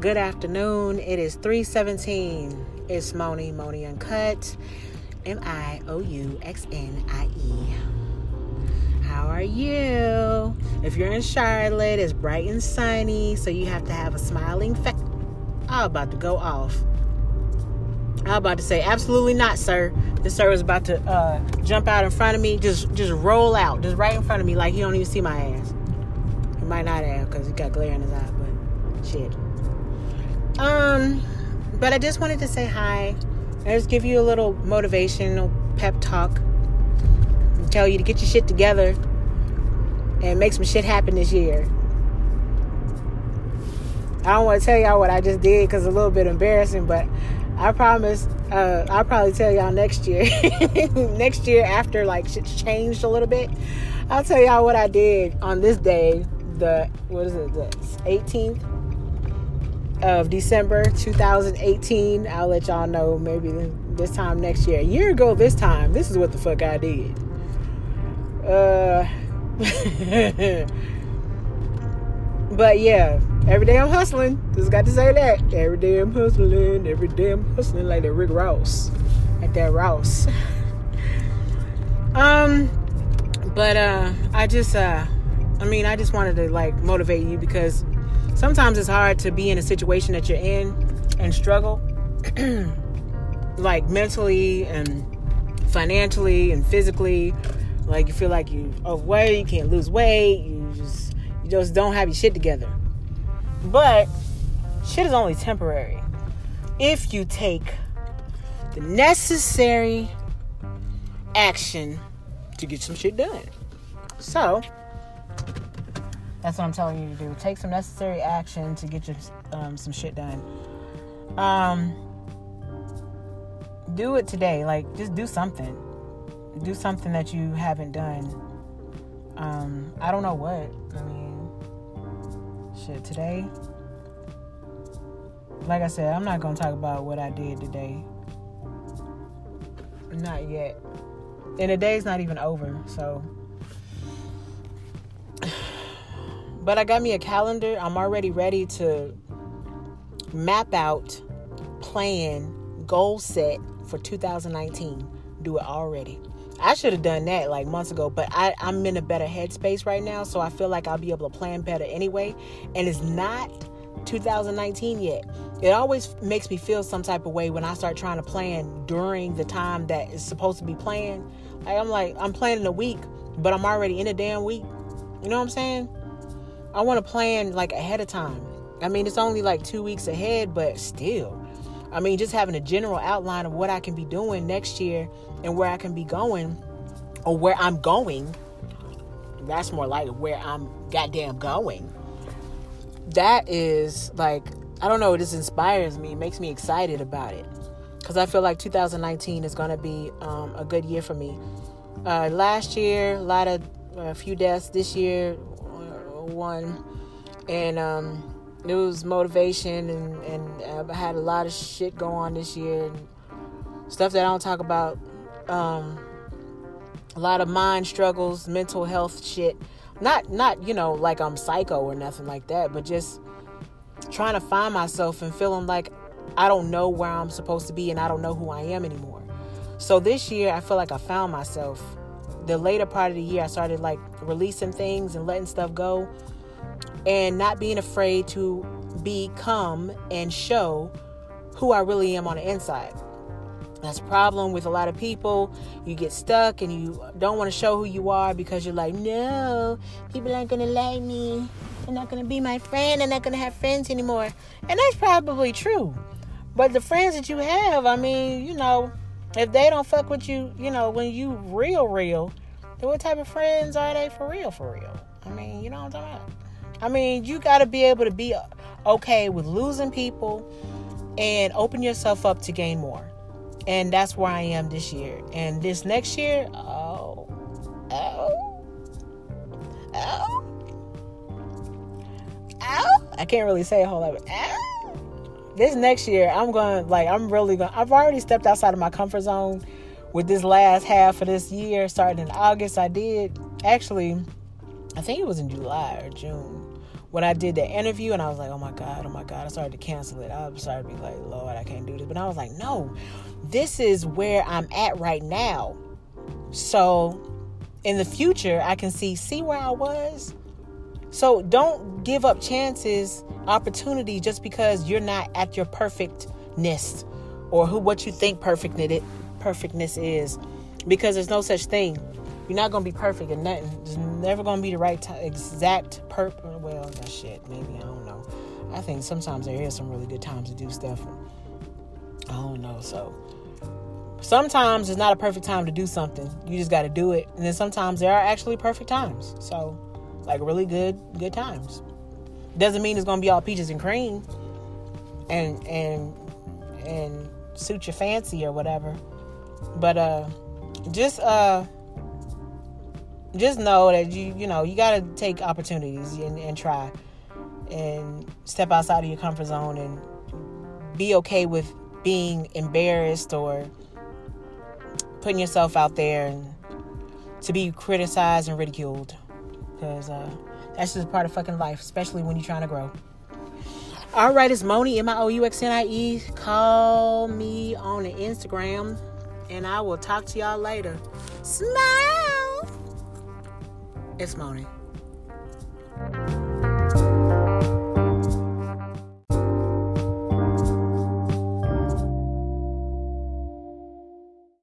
Good afternoon. It is 317. It's Moni, Moni Uncut. M-I-O-U-X-N-I-E. How are you? If you're in Charlotte, it's bright and sunny, so you have to have a smiling face. I'm about to go off. I'm about to say, absolutely not, sir. This sir was about to uh, jump out in front of me, just just roll out, just right in front of me, like he don't even see my ass. He might not have, because he got glare in his eye, but shit. Um, but I just wanted to say hi. I just give you a little motivational pep talk. Tell you to get your shit together and make some shit happen this year. I don't want to tell y'all what I just did because it's a little bit embarrassing, but I promise uh, I'll probably tell y'all next year. next year, after like shit's changed a little bit, I'll tell y'all what I did on this day, the what is it, the 18th of December 2018. I'll let y'all know maybe this time next year. A year ago this time, this is what the fuck I did. Uh But yeah, every day I'm hustling. Just got to say that. Every day I'm hustling. Every day I'm hustling like that Rick Ross. Like that Ross. um but uh I just uh I mean I just wanted to like motivate you because sometimes it's hard to be in a situation that you're in and struggle like mentally and financially and physically. Like you feel like you overweight you can't lose weight you just you just don't have your shit together. But shit is only temporary. If you take the necessary action to get some shit done. So that's what I'm telling you to do. Take some necessary action to get your um, some shit done. Um, do it today. Like, just do something. Do something that you haven't done. Um, I don't know what. I mean, shit. Today, like I said, I'm not gonna talk about what I did today. Not yet. And the day's not even over, so but I got me a calendar. I'm already ready to map out, plan, goal set for 2019. Do it already. I should have done that like months ago, but I, I'm in a better headspace right now, so I feel like I'll be able to plan better anyway. And it's not 2019 yet. It always makes me feel some type of way when I start trying to plan during the time that is supposed to be planned. Like I'm like, I'm planning a week, but I'm already in a damn week. You know what I'm saying? I want to plan like ahead of time. I mean, it's only like two weeks ahead, but still. I mean, just having a general outline of what I can be doing next year and where I can be going or where I'm going. That's more like where I'm goddamn going. That is like, I don't know, it just inspires me, makes me excited about it. Because I feel like 2019 is going to be um, a good year for me. Uh, last year, a lot of, a few deaths. This year, one, and um, it was motivation, and, and I had a lot of shit go on this year, and stuff that I don't talk about. Um, a lot of mind struggles, mental health shit. Not not you know like I'm psycho or nothing like that, but just trying to find myself and feeling like I don't know where I'm supposed to be and I don't know who I am anymore. So this year I feel like I found myself the later part of the year, I started like releasing things and letting stuff go and not being afraid to become and show who I really am on the inside. That's a problem with a lot of people. You get stuck and you don't want to show who you are because you're like, no, people aren't going to like me. They're not going to be my friend. They're not going to have friends anymore. And that's probably true. But the friends that you have, I mean, you know, if they don't fuck with you, you know, when you real, real, then what type of friends are they for real, for real? I mean, you know what I'm talking about? I mean, you got to be able to be okay with losing people and open yourself up to gain more. And that's where I am this year. And this next year, oh, oh, oh, oh. I can't really say a whole lot, oh this next year, I'm going to, like, I'm really going to, I've already stepped outside of my comfort zone with this last half of this year, starting in August. I did actually, I think it was in July or June when I did the interview and I was like, oh my God, oh my God, I started to cancel it. I started to be like, Lord, I can't do this. But I was like, no, this is where I'm at right now. So in the future, I can see, see where I was. So don't give up chances, opportunity just because you're not at your perfectness or who what you think perfectness perfectness is. Because there's no such thing. You're not gonna be perfect in nothing. There's never gonna be the right t- exact per. Well, shit. Maybe I don't know. I think sometimes there is some really good times to do stuff. I don't know. So sometimes it's not a perfect time to do something. You just got to do it. And then sometimes there are actually perfect times. So like really good good times. Doesn't mean it's gonna be all peaches and cream, and and and suit your fancy or whatever. But uh, just uh just know that you you know you got to take opportunities and, and try and step outside of your comfort zone and be okay with being embarrassed or putting yourself out there and to be criticized and ridiculed because uh, that's just part of fucking life especially when you're trying to grow. All right it's moni m-i-o-u-x-n-i-e call me on the instagram and i will talk to y'all later. Smile! It's Moni.